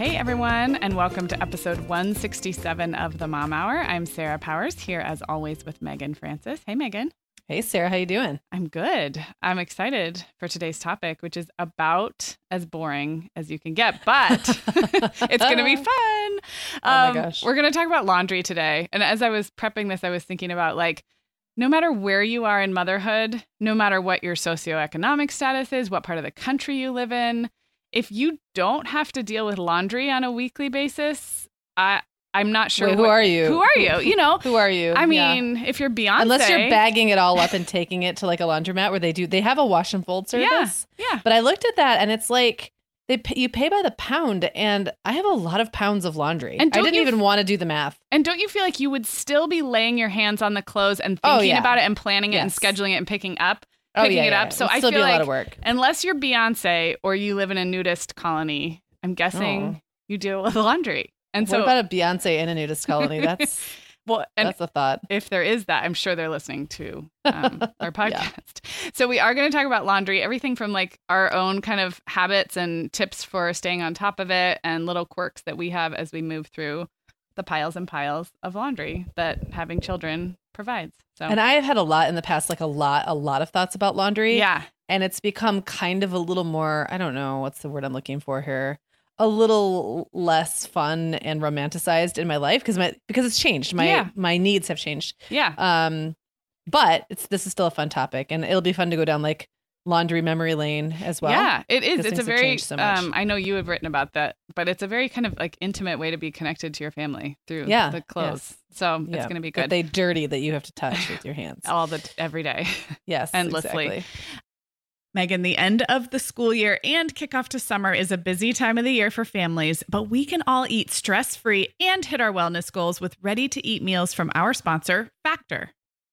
Hey everyone, and welcome to episode 167 of the Mom Hour. I'm Sarah Powers here as always with Meagan Francis. Hey Meagan. Hey Sarah, how you doing? I'm good. I'm excited for today's topic, which is about as boring as you can get, but it's going to be fun. oh my Um, gosh. We're going to talk about laundry today. And as I was prepping this, I was thinking about like no matter where you are in motherhood, no matter what your socioeconomic status is, what part of the country you live in, if you don't have to deal with laundry on a weekly basis, I I'm not sure. Wait, who what- are you? Who are you? You know, Who are you? I Yeah. mean, if you're Beyonce, unless you're bagging it all up and taking it to like a laundromat where they do they have a wash and fold service. Yeah, yeah. But I looked at that and it's like they pay, you pay by the pound and I have a lot of pounds of laundry. And I didn't you even want to do the math. And don't you feel like you would still be laying your hands on the clothes and Oh, thinking yeah. about it and planning it and scheduling it and picking up, Oh picking yeah, it yeah, up? yeah. So I still feel be a like lot of work. unless you're Beyonce or you live in a nudist colony, I'm guessing Oh. you deal with laundry. And what so, about a Beyonce in a nudist colony? That's well, and that's a thought. if there is that, I'm sure they're listening to um, our podcast. So we are going to talk about laundry, everything from like our own kind of habits and tips for staying on top of it, and little quirks that we have as we move through the piles and piles of laundry that having children provides. So And I have had a lot in the past, like a lot, a lot of thoughts about laundry. yeah, and it's become kind of a little more i don't know what's the word i'm looking for here a little less fun and romanticized in my life because my because it's changed my Yeah. my needs have changed yeah, um but it's this is still a fun topic and it'll be fun to go down like laundry memory lane as well yeah. it is. It's a very. so much. um, I know you have written about that, but it's a very kind of like intimate way to be connected to your family through Yeah, the clothes. yes. So it's going to be that good they dirty that you have to touch with your hands all the every day. yes endlessly. exactly. Meagan, the end of the school year and kickoff to summer is a busy time of the year for families, but we can all eat stress free and hit our wellness goals with ready to eat meals from our sponsor, Factor.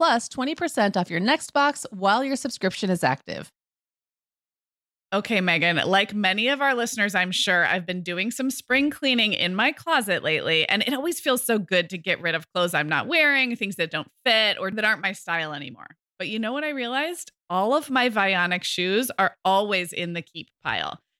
plus 20% off your next box while your subscription is active. Okay, Meagan, like many of our listeners, I'm sure I've been doing some spring cleaning in my closet lately, and it always feels so good to get rid of clothes I'm not wearing, things that don't fit or that aren't my style anymore. But you know what I realized? All of my Vionic shoes are always in the keep pile.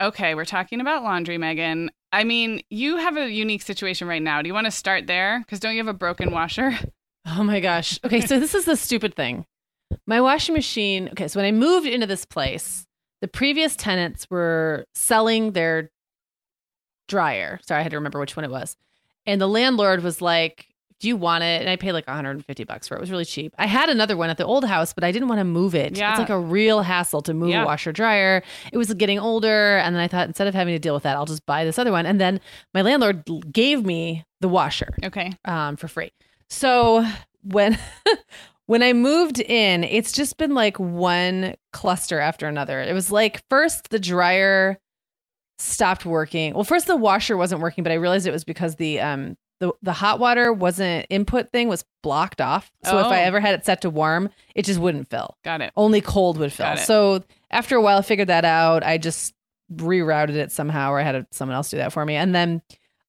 Okay, we're talking about laundry, Meagan. I mean, you have a unique situation right now. Do you want to start there? Because don't you have a broken washer? Oh my gosh. Okay, so this is the stupid thing. My washing machine, okay, so when I moved into this place, the previous tenants were selling their dryer. Sorry, I had to remember which one it was. And the landlord was like, "Do you want it?" And I paid like 150 bucks for it. It was really cheap. I had another one at the old house, but I didn't want to move it. Yeah. It's like a real hassle to move Yeah. a washer dryer. It was getting older, and then I thought instead of having to deal with that, I'll just buy this other one. And then my landlord gave me the washer Okay. um, for free. So when when I moved in, it's just been like one cluster after another. It was like first the dryer stopped working. Well, first the washer wasn't working, but I realized it was because the um the the hot water wasn't input thing was blocked off. So if I Oh. ever had it set to warm, it just wouldn't fill. Got it. Only cold would fill. So after a while, I figured that out. I just rerouted it somehow, or I had someone else do that for me. And then,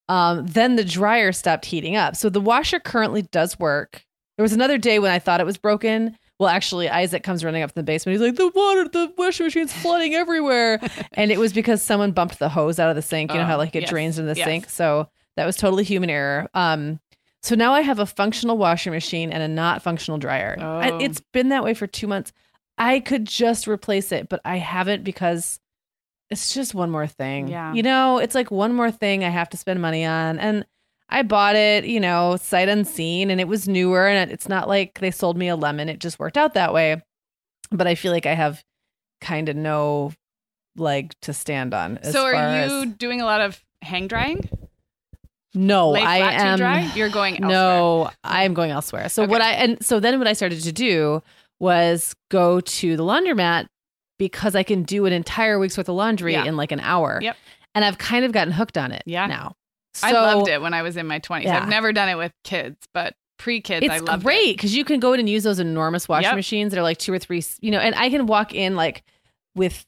um, then the dryer stopped heating up. So the washer currently does work. There was another day when I thought it was broken. Well, actually, Isaac comes running up from the basement. He's like, "The water, the washing machine's flooding everywhere," and it was because someone bumped the hose out of the sink. You know Oh, how like it yes, drains in the yes. sink. So that was totally human error. Um, so now I have a functional washing machine and a not functional dryer. I- Oh. it's been that way for two months. I could just replace it, but I haven't because it's just one more thing. Yeah. You know, it's like one more thing I have to spend money on. And I bought it, you know, sight unseen and it was newer and it's not like they sold me a lemon. It just worked out that way. But I feel like I have kind of no leg to stand on. As so are you as- doing a lot of hang drying? No, Lay I am dry? You're going elsewhere. No, I'm going elsewhere. So what I and so then what I started to do was go to the laundromat because I can do an entire week's worth of laundry Yeah. in like an hour. Yep. And I've kind of gotten hooked on it Yeah. now. I loved it when I was in my 20s. Yeah. I've never done it with kids, but pre-kids I It's loved great because you can go in and use those enormous washing Yep. machines that are like two or three, you know, and I can walk in like with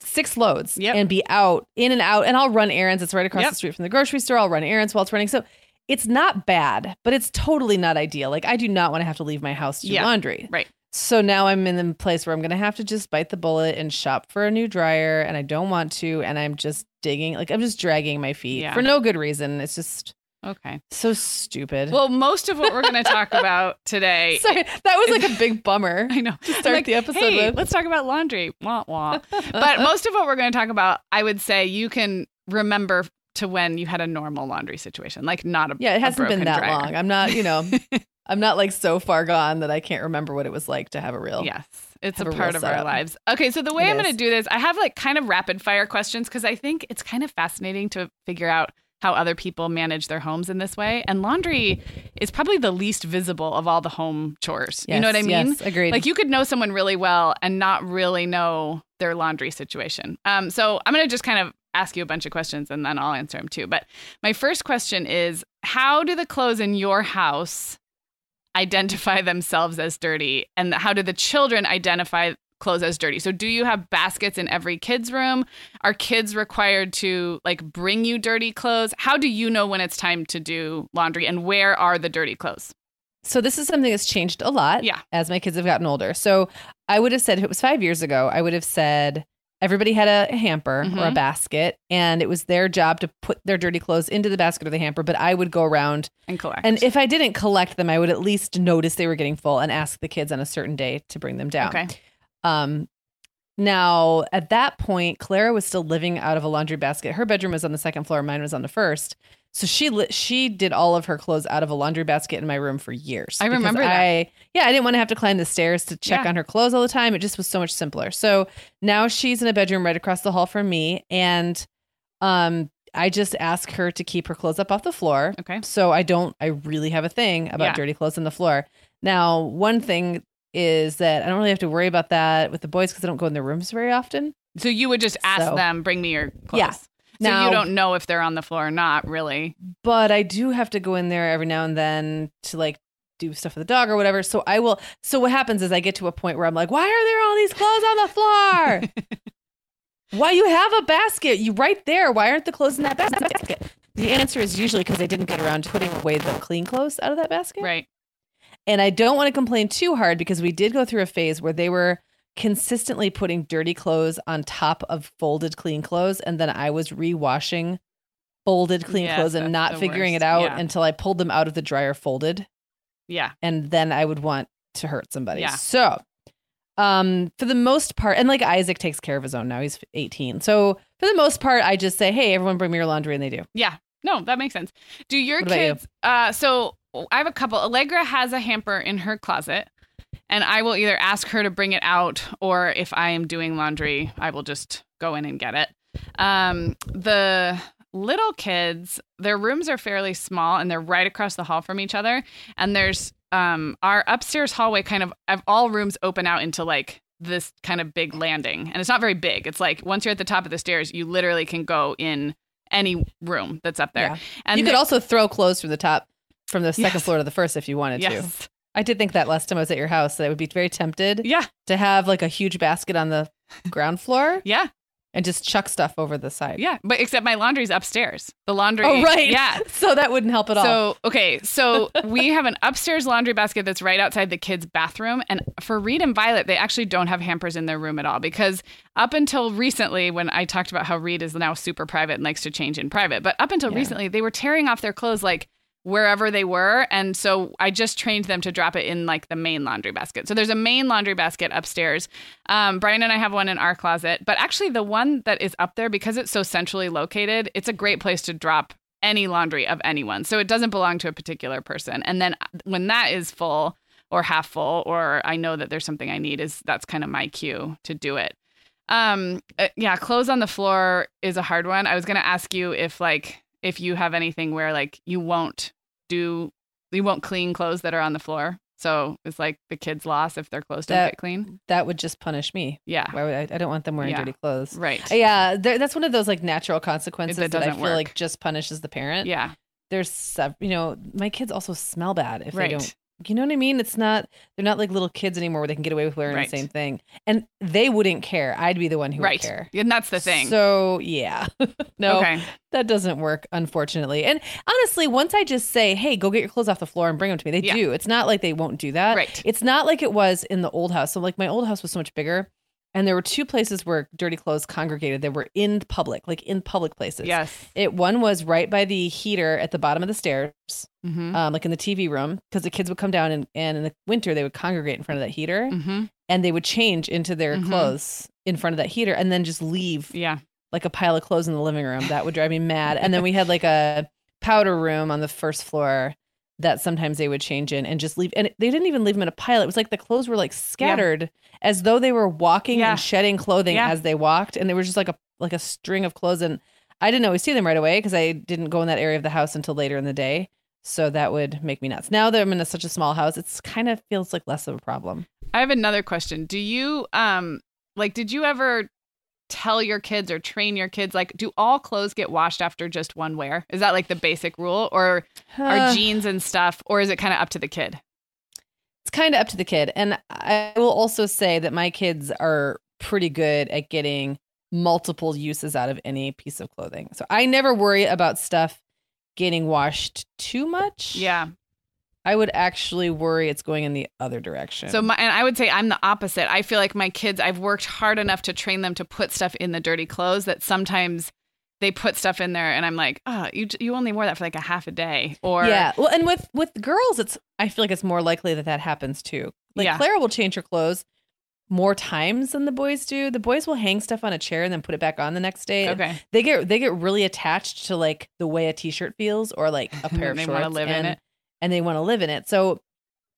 six loads Yep. and be out in and out and I'll run errands. It's right across Yep. the street from the grocery store. I'll run errands while it's running. So it's not bad, but it's totally not ideal. Like I do not want to have to leave my house to do Yeah. laundry. Right. So now I'm in the place where I'm going to have to just bite the bullet and shop for a new dryer and I don't want to and I'm just digging like I'm just dragging my feet Yeah. for no good reason. It's just. Okay. so stupid. Well, most of what we're going to talk about today Sorry, that was like a big bummer. I know. To start like, the episode hey, with. let's talk about laundry. Wah, wah. but most of what we're going to talk about, I would say you can remember to when you had a normal laundry situation, like not a Yeah, it hasn't been that dryer. long. I'm not, you know, I'm not like so far gone that I can't remember what it was like to have a real. Yes, it's a a part of our lives. Okay, so the way It I'm going to do this, I have like kind of rapid fire questions because I think it's kind of fascinating to figure out how other people manage their homes in this way. And laundry is probably the least visible of all the home chores. you know what I mean? Yes, agreed. Like you could know someone really well and not really know their laundry situation. Um, so I'm going to just kind of ask you a bunch of questions and then I'll answer them too. But my first question is how do the clothes in your house identify themselves as dirty and how do the children identify clothes as dirty. So do you have baskets in every kid's room? Are kids required to like bring you dirty clothes? How do you know when it's time to do laundry and where are the dirty clothes? So this is something that's changed a lot Yeah. as my kids have gotten older. So I would have said if it was 5 years ago, I would have said everybody had a hamper or a Mhm. basket and it was their job to put their dirty clothes into the basket or the hamper, but I would go around And collect. and if I didn't collect them, I would at least notice they were getting full and ask the kids on a certain day to bring them down. okay. Um, now at that point, Clara was still living out of a laundry basket. Her bedroom was on the second floor, mine was on the first. So she li- she did all of her clothes out of a laundry basket in my room for years. I remember that. I yeah, I didn't want to have to climb the stairs to check Yeah. on her clothes all the time. It just was so much simpler. So now she's in a bedroom right across the hall from me, and um, I just ask her to keep her clothes up off the floor. Okay. So I don't, I really have a thing about Yeah. dirty clothes on the floor. Now, one thing is that I don't really have to worry about that with the boys because I don't go in their rooms very often. So you would just ask So- them, bring me your clothes. Yeah. So Now- you don't know if they're on the floor or not, really. But I do have to go in there every now and then to like do stuff with the dog or whatever. So I will. So what happens is I get to a point where I'm like, why are there all these clothes on the floor? why you have a basket? You right there. Why aren't the clothes in that basket? The answer is usually because I didn't get around to putting away the clean clothes out of that basket. Right. And I don't want to complain too hard because we did go through a phase where they were consistently putting dirty clothes on top of folded clean clothes. And then I was rewashing folded clean Yes, clothes and not figuring worst. it out Yeah. until I pulled them out of the dryer folded. Yeah. And then I would want to hurt somebody. Yeah. So, um, for the most part, and like Isaac takes care of his own now, he's 18. So for the most part, I just say, hey, everyone bring me your laundry. And they do. Yeah. No, that makes sense. Do your What about you? kids uh so I have a couple. Allegra has a hamper in her closet and I will either ask her to bring it out or if I am doing laundry, I will just go in and get it. Um the little kids, their rooms are fairly small and they're right across the hall from each other and there's um our upstairs hallway kind of of all rooms open out into like this kind of big landing and it's not very big. It's like once you're at the top of the stairs, you literally can go in any room that's up there. Yeah. And you could also throw clothes from the top, from the second Yes. floor to the first if you wanted to. I did think that last time I was at your house that I would be very tempted Yeah. to have like a huge basket on the ground floor Yeah. and just chuck stuff over the side. Yeah. But except my laundry's upstairs. The laundry. Oh, right. Yeah. So that wouldn't help at all. So, okay. So we have an upstairs laundry basket that's right outside the kids' bathroom. And for Reed and Violet, they actually don't have hampers in their room at all because up until recently, when I talked about how Reed is now super private and likes to change in private, but up until Yeah. recently, they were tearing off their clothes like wherever they were. And so I just trained them to drop it in like the main laundry basket. So there's a main laundry basket upstairs. Um, Brian and I have one in our closet, but actually the one that is up there, because it's so centrally located, it's a great place to drop any laundry of anyone. So it doesn't belong to a particular person. And then uh, when that is full or half full, or I know that there's something I need, is that's kind of my cue to do it. Um, uh, yeah, clothes on the floor is a hard one. I was gonna ask you if like if you have anything where like you won't do you won't clean clothes that are on the floor. So it's like the kids' loss if their clothes don't get clean. that would just punish me. Yeah. Why would I, I don't want them wearing Yeah. dirty clothes. Right. Yeah, that's one of those like natural consequences That that, I feel work. like just punishes the parent. Yeah. There's, you know, my kids also smell bad if Right. they don't. You know what I mean? It's not. They're not like little kids anymore where they can get away with wearing Right. the same thing, and they wouldn't care. I'd be the one who right. would care. And that's the thing. So yeah, no, Okay. that doesn't work, unfortunately. And honestly, once I just say, "Hey, go get your clothes off the floor and bring them to me," they Yeah. do. It's not like they won't do that. Right. It's not like it was in the old house. So like my old house was so much bigger, and there were two places where dirty clothes congregated. They were in public, like in public places. Yes. It one was right by the heater at the bottom of the stairs, Mm-hmm. um, like in the TV room, because the kids would come down and, and in the winter they would congregate in front of that heater Mm-hmm. and they would change into their Mhm. clothes in front of that heater and then just leave Yeah. like a pile of clothes in the living room. That would drive me mad. And then we had like a powder room on the first floor that sometimes they would change in and just leave. And they didn't even leave them in a pile. It was like the clothes were like scattered as though they were walking Yeah. and shedding clothing Yeah. as they walked. And they were just like a like a string of clothes. And I didn't always see them right away because I didn't go in that area of the house until later in the day. So that would make me nuts. Now that I'm in a, such a small house, it's kind of feels like less of a problem. I have another question. Do you um like did you ever tell your kids or train your kids like do all clothes get washed after just one wear? Is that like the basic rule or are jeans and stuff or is it kind of up to the kid? it's kind of up to the kid. And I will also say that my kids are pretty good at getting multiple uses out of any piece of clothing. So I never worry about stuff getting washed too much. Yeah. I would actually worry it's going in the other direction. So, my, and I would say I'm the opposite. I feel like my kids, I've worked hard enough to train them to put stuff in the dirty clothes that sometimes they put stuff in there, and I'm like, oh, you you only wore that for like a half a day, or yeah. Well, and with with girls, it's I feel like it's more likely that that happens too. Like Yeah. Clara will change her clothes more times than the boys do. The boys will hang stuff on a chair and then put it back on the next day. okay, They get they get really attached to like the way a t-shirt feels or like a pair of they shorts. want to live and, in it. And they want to live in it. So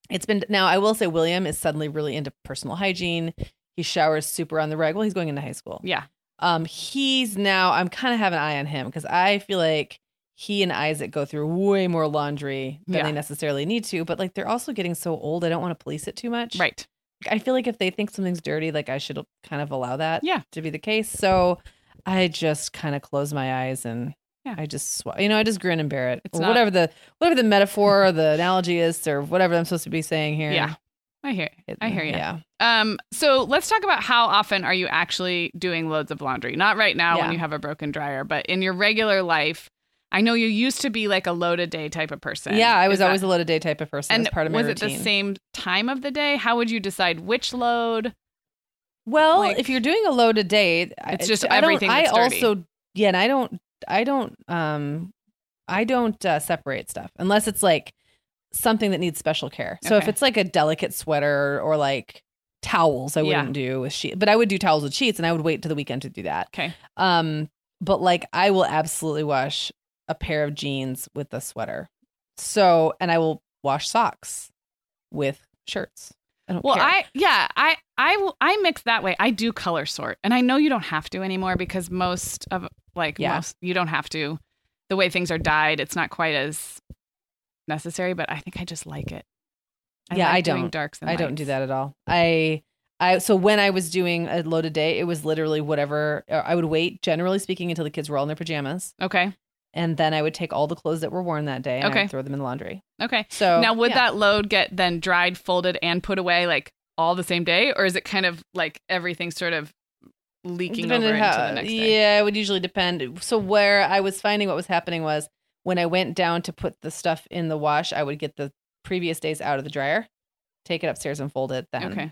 it's been now. I will say William is suddenly really into personal hygiene. He showers super on the reg. Well, he's going into high school. Yeah, Um, he's now. I'm kind of have an eye on him because I feel like he and Isaac go through way more laundry than Yeah. they necessarily need to. But like they're also getting so old. I don't want to police it too much. right. I feel like if they think something's dirty, like I should kind of allow that Yeah. to be the case. So I just kind of close my eyes and Yeah. I just sw- you know I just grin and bear it. It's not- whatever the whatever the metaphor or the analogy is or whatever I'm supposed to be saying here. Yeah. I hear. It- I hear you. Yeah. Um, so let's talk about how often are you actually doing loads of laundry? Not right now Yeah. when you have a broken dryer, but in your regular life. I know you used to be like a load a day type of person. Yeah, I was that- always a load a day type of person. And That's part of my was routine. it the same time of the day? How would you decide which load? Well, like- if you're doing a load a day, It's just I everything I dirty. also yeah, and I don't I don't um I don't uh, separate stuff unless it's like something that needs special care. So if it's like a delicate sweater or like towels, I Yeah. wouldn't do with sheets, but I would do towels with sheets, and I would wait to the weekend to do that. Okay. Um, but like I will absolutely wash a pair of jeans with a sweater. So and I will wash socks with shirts. I don't Well, care. I yeah, I I I mix that way. I do color sort, and I know you don't have to anymore because most of like Yeah. most you don't have to. The way things are dyed, it's not quite as necessary, but I think I just like it. Yeah, like I don't. darks. I don't do that at all. I I so when I was doing a loaded day, it was literally whatever. I would wait, generally speaking, until the kids were all in their pajamas, Okay, and then I would take all the clothes that were worn that day and Okay. throw them in the laundry. okay. So now, would yeah. that load get then dried, folded, and put away like all the same day, or is it kind of like everything sort of leaking Depending over how- into the next day? Yeah, it would usually depend. So where I was finding what was happening was when I went down to put the stuff in the wash, I would get the previous days out of the dryer, take it upstairs and fold it then. Okay.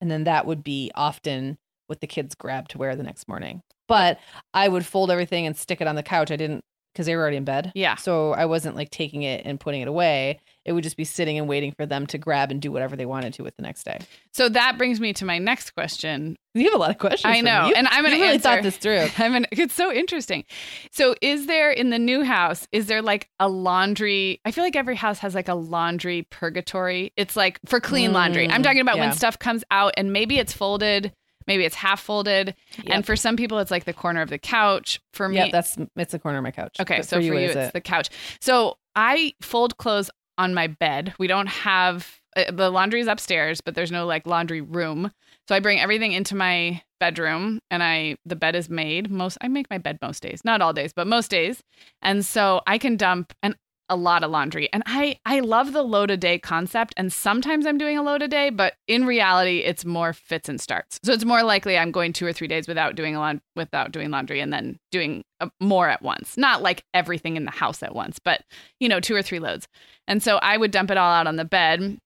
and then that would be often what the kids grabbed to wear the next morning. But I would fold everything and stick it on the couch. I didn't because they were already in bed. Yeah. So I wasn't like taking it and putting it away. It would just be sitting and waiting for them to grab and do whatever they wanted to with the next day. So that brings me to my next question. You have a lot of questions. I know. And I'm gonna you really thought this through. I mean, it's so interesting. So, is there in the new house? Is there like a laundry? I feel like every house has like a laundry purgatory. It's like for clean laundry. I'm Mm, talking about when stuff comes out and maybe it's folded, maybe it's half folded, Yep. and for some people it's like the corner of the couch. For me, Yeah, that's it's the corner of my couch. okay. But so for you, what is it's it? the couch. So I fold clothes on my bed. We don't have uh, the laundry is upstairs, but there's no like laundry room. So I bring everything into my bedroom and I the bed is made. Most I make my bed most days. Not all days, but most days. And so I can dump an a lot of laundry. And I I love the load a day concept and sometimes I'm doing a load a day, but in reality it's more fits and starts. So it's more likely I'm going 2 or 3 days without doing a lot without doing laundry and then doing uh more at once. Not like everything in the house at once, but you know, 2 or 3 loads. And so I would dump it all out on the bed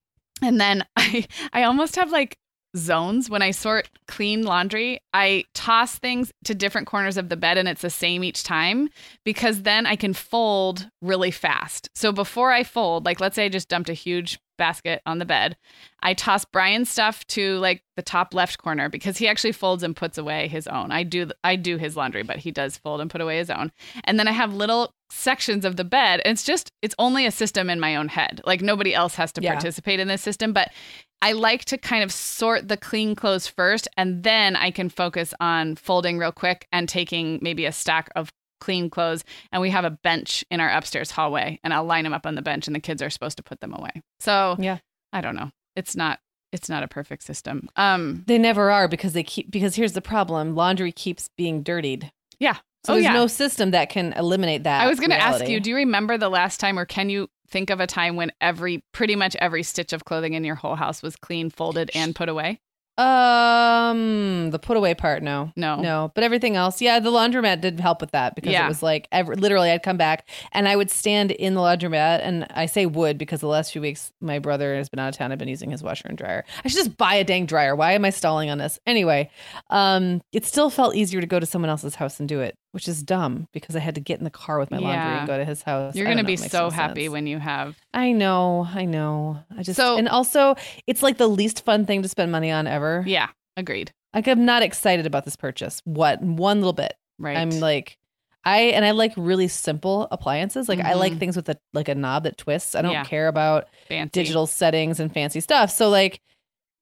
and then I I almost have like zones when I sort clean laundry. I toss things to different corners of the bed and it's the same each time because then I can fold really fast. So before I fold, like let's say I just dumped a huge basket on the bed, I toss Brian's stuff to like the top left corner because he actually folds and puts away his own. I do I do his laundry, but he does fold and put away his own. And then I have little sections of the bed. It's just it's only a system in my own head. Like nobody else has to Yeah. participate in this system, but I like to kind of sort the clean clothes first and then I can focus on folding real quick and taking maybe a stack of clean clothes and we have a bench in our upstairs hallway and I'll line them up on the bench and the kids are supposed to put them away. So, Yeah. I don't know. It's not it's not a perfect system. Um They never are because they keep because here's the problem: laundry keeps being dirtied. Yeah. So Oh, there's yeah. no system that can eliminate that. I was going to ask you, do you remember the last time or can you think of a time when every pretty much every stitch of clothing in your whole house was clean, folded and put away? Um, the put away part, no, No. no, but everything else, yeah. The laundromat did help with that because Yeah. it was like every, literally, I'd come back and I would stand in the laundromat, and I say would because the last few weeks my brother has been out of town. I've been using his washer and dryer. I should just buy a dang dryer. Why am I stalling on this? Anyway, um, it still felt easier to go to someone else's house and do it, which is dumb because I had to get in the car with my laundry Yeah. and go to his house. You're going to be so happy sense. when you have. I know, I know. I just So- and also it's like the least fun thing to spend money on ever. Yeah, agreed. Like I'm not excited about this purchase. What one little bit. Right. I'm like I and I like really simple appliances. Like I like Mhm. things with a like a knob that twists. I don't Yeah. care about fancy. digital settings and fancy stuff. So like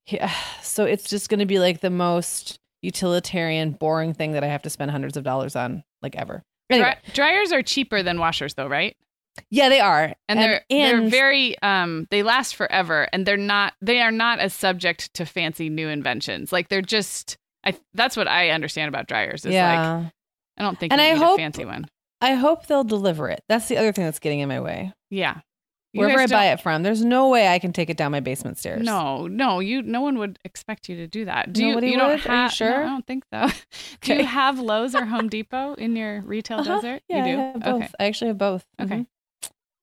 yeah, so it's just going to be like the most utilitarian boring thing that I have to spend hundreds of dollars on like ever. Anyway, Dry- dryers are cheaper than washers, though, right? yeah, they are. And, they're they're very um they last forever, and they're not they are not as subject to fancy new inventions. Like they're just I that's what I understand about dryers. Is like yeah. I don't think And you I need hope- a fancy one. I hope they'll deliver it. That's the other thing that's getting in my way. Yeah. You Wherever I buy it from, there's no way I can take it down my basement stairs. No, no, you. No one would expect you to do that. Do Nobody you? You don't would? Are you have. sure? No, I don't think so. do you have Lowe's or Home Depot in your retail Uh-huh. desert? Yeah, you do. I have both. Okay. I actually have both. Okay. Mhm.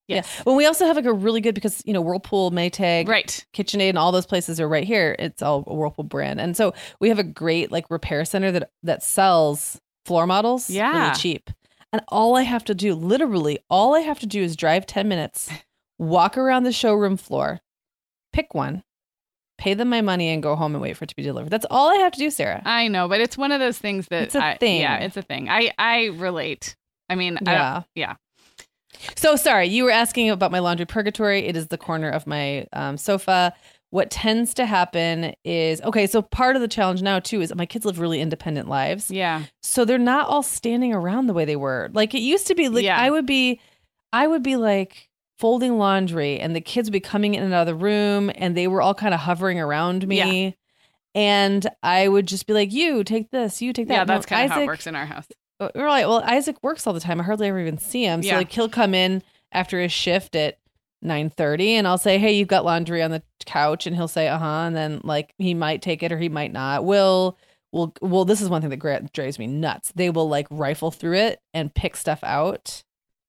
Yes. Yeah. Well, we also have like a really good because you know Whirlpool, Maytag, Right. KitchenAid, and all those places are right here. It's all a Whirlpool brand, and so we have a great like repair center that that sells floor models, Yeah. really cheap. And all I have to do, literally, all I have to do is drive ten minutes, walk around the showroom floor, pick one, pay them my money, and go home and wait for it to be delivered. That's all I have to do, Sarah. I know, but it's one of those things that It's a I, thing. Yeah, it's a thing. I I relate. I mean, I, yeah. yeah. So sorry, you were asking about my laundry purgatory. It is the corner of my um, sofa. What tends to happen is okay. So part of the challenge now too is my kids live really independent lives, yeah, so they're not all standing around the way they were. Like it used to be. Like Yeah. I would be, I would be like folding laundry, and the kids would be coming in and out of the room, and they were all kind of hovering around me. And I would just be like, "You take this, you take that." yeah. No, That's kind of how it works in our house. uh, we're like, well, Isaac works all the time. I hardly ever even see him. So Yeah. like he'll come in after his shift at nine thirty, and I'll say, hey, you've got laundry on the couch, and he'll say, uh huh, and then like he might take it or he might not. Will will well, this is one thing that drives me nuts. They will like rifle through it and pick stuff out,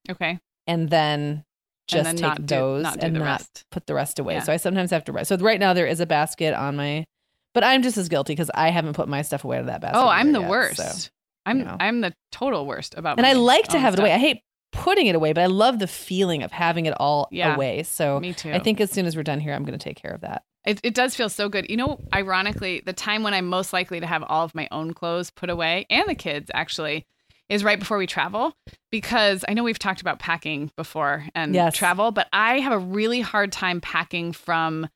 Okay. and then just take not do, those not do and the not rest. put the rest away. Yeah. So I sometimes have to write. So right now there is a basket on my. But I'm just as guilty because I haven't put my stuff away to that basket. Oh, I'm the yet, worst. so. I'm you know. I'm the total worst about. and I like to have it away. I hate putting it away, but I love the feeling of having it all Yeah. away. So Me too. I think as soon as we're done here, I'm going to take care of that. It, it does feel so good. You know, ironically, the time when I'm most likely to have all of my own clothes put away and the kids actually is right before we travel because I know we've talked about packing before and Yes. travel, but I have a really hard time packing from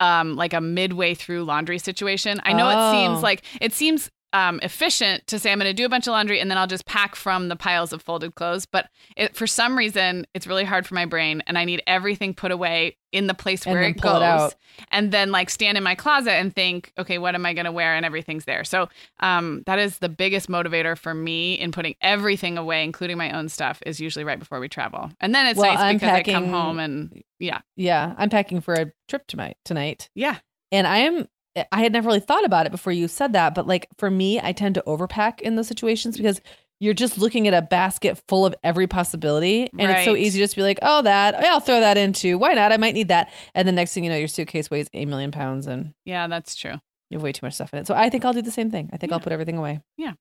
um like a midway through laundry situation. I know it Oh. seems like it seems um, efficient to say I'm going to do a bunch of laundry and then I'll just pack from the piles of folded clothes. But it, for some reason, it's really hard for my brain, and I need everything put away in the place where it goes it and then like stand in my closet and think, okay, what am I going to wear? And everything's there. So um, that is the biggest motivator for me in putting everything away, including my own stuff, is usually right before we travel. And then it's Well, nice I'm because I come home and yeah, Yeah, I'm packing for a trip tonight. Tonight, yeah, and I am. I had never really thought about it before you said that, but like for me, I tend to overpack in those situations because you're just looking at a basket full of every possibility, and it's so Right. easy just to be like, "Oh, that I'll throw that into. Why not? I might need that." And the next thing you know, your suitcase weighs a million pounds, and yeah, that's true. you have way too much stuff in it. So I think I'll do the same thing. I think I'll put everything away. Yeah.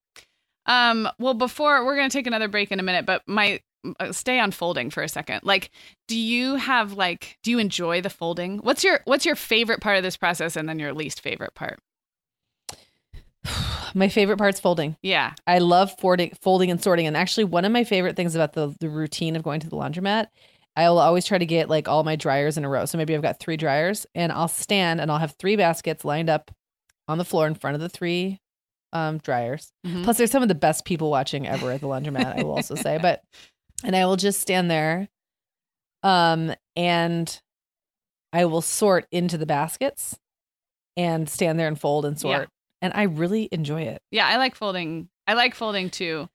Um, well, before we're going to take another break in a minute, but my stay on folding for a second. Like, do you have like, do you enjoy the folding? What's your What's your favorite part of this process, and then your least favorite part? My favorite part's folding. Yeah, I love folding, folding and sorting. And actually, one of my favorite things about the, the routine of going to the laundromat, I'll always try to get like all my dryers in a row. So maybe I've got three dryers and I'll stand and I'll have three baskets lined up on the floor in front of the three um, dryers. Mhm. Plus, there's some of the best people watching ever at the laundromat, I will also say. But, and I will just stand there um, and I will sort into the baskets and stand there and fold and sort. Yeah. And I really enjoy it. Yeah, I like folding. I like folding too.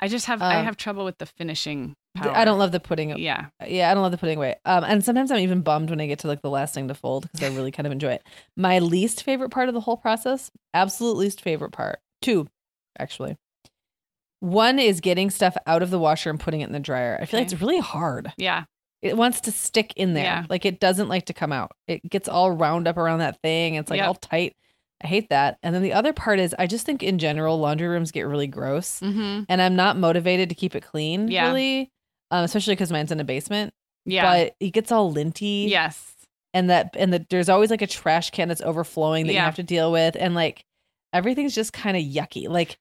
I just have I Um, have trouble with the finishing power. I don't love the putting. Away. Yeah. Yeah, I don't love the putting away. Um, and sometimes I'm even bummed when I get to like the last thing to fold because I really kind of enjoy it. My least favorite part of the whole process, absolute least favorite part, two, actually. One is getting stuff out of the washer and putting it in the dryer. I feel like it's really hard. Yeah. It wants to stick in there. Yeah. Like it doesn't like to come out. It gets all round up around that thing. It's like Yep. all tight. I hate that. And then the other part is I just think in general laundry rooms get really gross Mm-hmm. and I'm not motivated to keep it clean Yeah. really. Um, especially because mine's in a basement. Yeah. But it gets all linty. yes. And that and the, there's always like a trash can that's overflowing that you have to deal with. And like everything's just kind of yucky. Like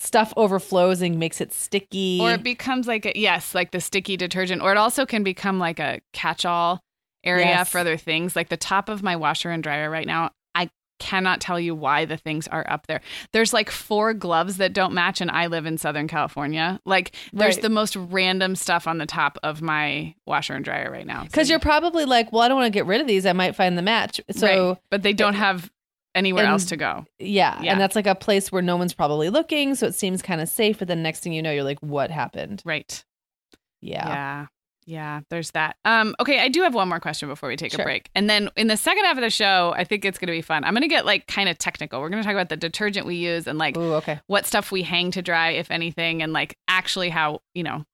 stuff overflows and makes it sticky. Or it becomes like a yes, like the sticky detergent. Or it also can become like a catch-all area Yes. for other things. Like the top of my washer and dryer right now, I cannot tell you why the things are up there. There's like four gloves that don't match, and I live in Southern California. Like there's Right. the most random stuff on the top of my washer and dryer right now. Because So- you're probably like, well, I don't want to get rid of these. I might find the match. So Right. but they don't have anywhere and- else to go. yeah. Yeah. And that's like a place where no one's probably looking. So it seems kind of safe. But then next thing you know, you're like, what happened? Right. Yeah. Yeah. Yeah, there's that. Um, okay, I do have one more question before we take Sure. a break. And then in the second half of the show, I think it's gonna be fun. I'm gonna get like kind of technical. We're gonna talk about the detergent we use and like Ooh, okay. what stuff we hang to dry, if anything, and like actually how, you know,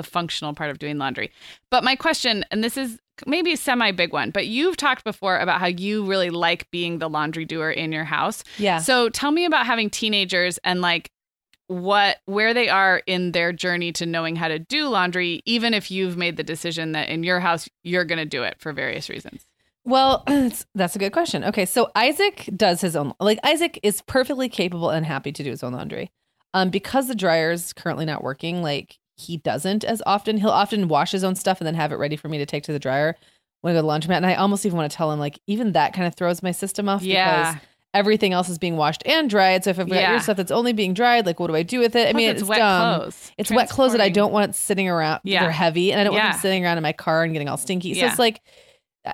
the functional part of doing laundry. But my question, and this is maybe a semi big one, but you've talked before about how you really like being the laundry doer in your house. Yeah. So tell me about having teenagers and like what where they are in their journey to knowing how to do laundry even if you've made the decision that in your house you're going to do it for various reasons. Well, that's, that's a good question. Okay, so Isaac does his own like Isaac is perfectly capable and happy to do his own laundry. Um because the dryer's currently not working, like he doesn't as often. He'll often wash his own stuff and then have it ready for me to take to the dryer when I go to the laundromat. And I almost even want to tell him like even that kind of throws my system off Yeah. because everything else is being washed and dried. So if I've got Yeah. your stuff that's only being dried, like what do I do with it? I Plus mean, it's, it's, wet dumb. clothes. It's wet clothes that I don't want sitting around. Yeah. They're heavy, and I don't want Yeah. them sitting around in my car and getting all stinky. So it's like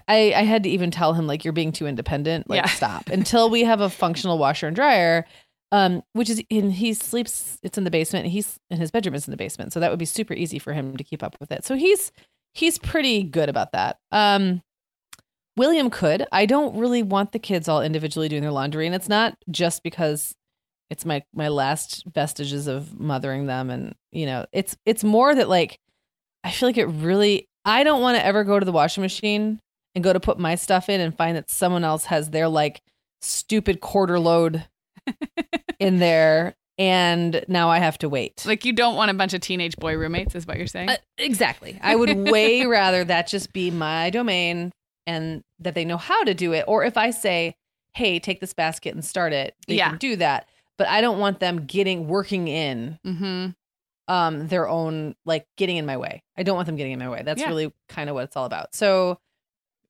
I, I had to even tell him like you're being too independent. Like Yeah. stop until we have a functional washer and dryer. Um, which is he sleeps. It's in the basement. And he's and his bedroom is in the basement, so that would be super easy for him to keep up with it. So he's he's pretty good about that. Um, William could. I don't really want the kids all individually doing their laundry, and it's not just because it's my my last vestiges of mothering them, and you know, it's it's more that like I feel like it really. I don't want to ever go to the washing machine and go to put my stuff in and find that someone else has their like stupid quarter load in there, and now I have to wait. Like you don't want a bunch of teenage boy roommates is what you're saying? Uh, exactly. I would way rather that just be my domain and that they know how to do it. Or if I say, hey, take this basket and start it, they Yeah. can do that. But I don't want them getting working in mhm. um their own like getting in my way. I don't want them getting in my way. That's Yeah. really kind of what it's all about. So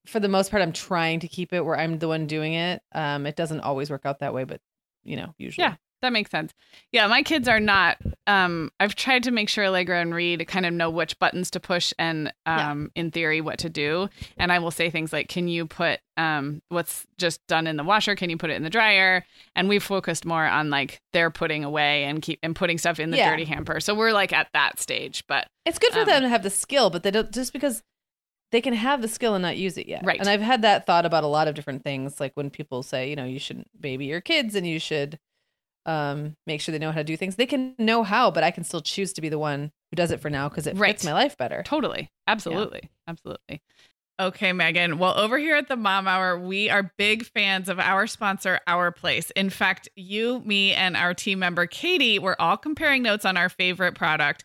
for the most part, I'm trying to keep it where I'm the one doing it. Um, it doesn't always work out that way, but you know, usually. Yeah. That makes sense. Yeah, my kids are not. Um, I've tried to make sure Allegra and Reed kind of know which buttons to push and, Yeah. um, in theory, what to do. And I will say things like, "Can you put um, what's just done in the washer? Can you put it in the dryer?" And we've focused more on like they're putting away and keep and putting stuff in the Yeah. dirty hamper. So we're like at that stage. But It's good for Um, them to have the skill, but they don't just because they can have the skill and not use it yet. Right. And I've had that thought about a lot of different things, like when people say, you know, you shouldn't baby your kids and you should um make sure they know how to do things. They can know how, but I can still choose to be the one who does it for now because it Right. fits my life better. Totally. Absolutely. Absolutely. Okay, Meagan. Well, over here at the Mom Hour, we are big fans of our sponsor, Our Place. In fact, you, me, and our team member, Katie, were all comparing notes on our favorite product.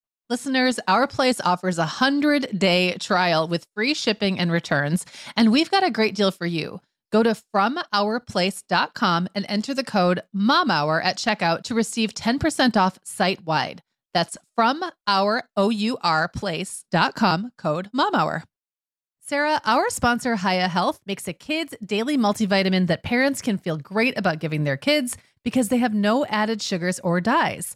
Listeners, Our Place offers a 100 day trial with free shipping and returns, and we've got a great deal for you. Go to FromOurPlace.com and enter the code MOMHOUR at checkout to receive 10% off site wide. That's from our code MOMHOUR. Sarah, our sponsor, Hiya Health, makes a kid's daily multivitamin that parents can feel great about giving their kids because they have no added sugars or dyes.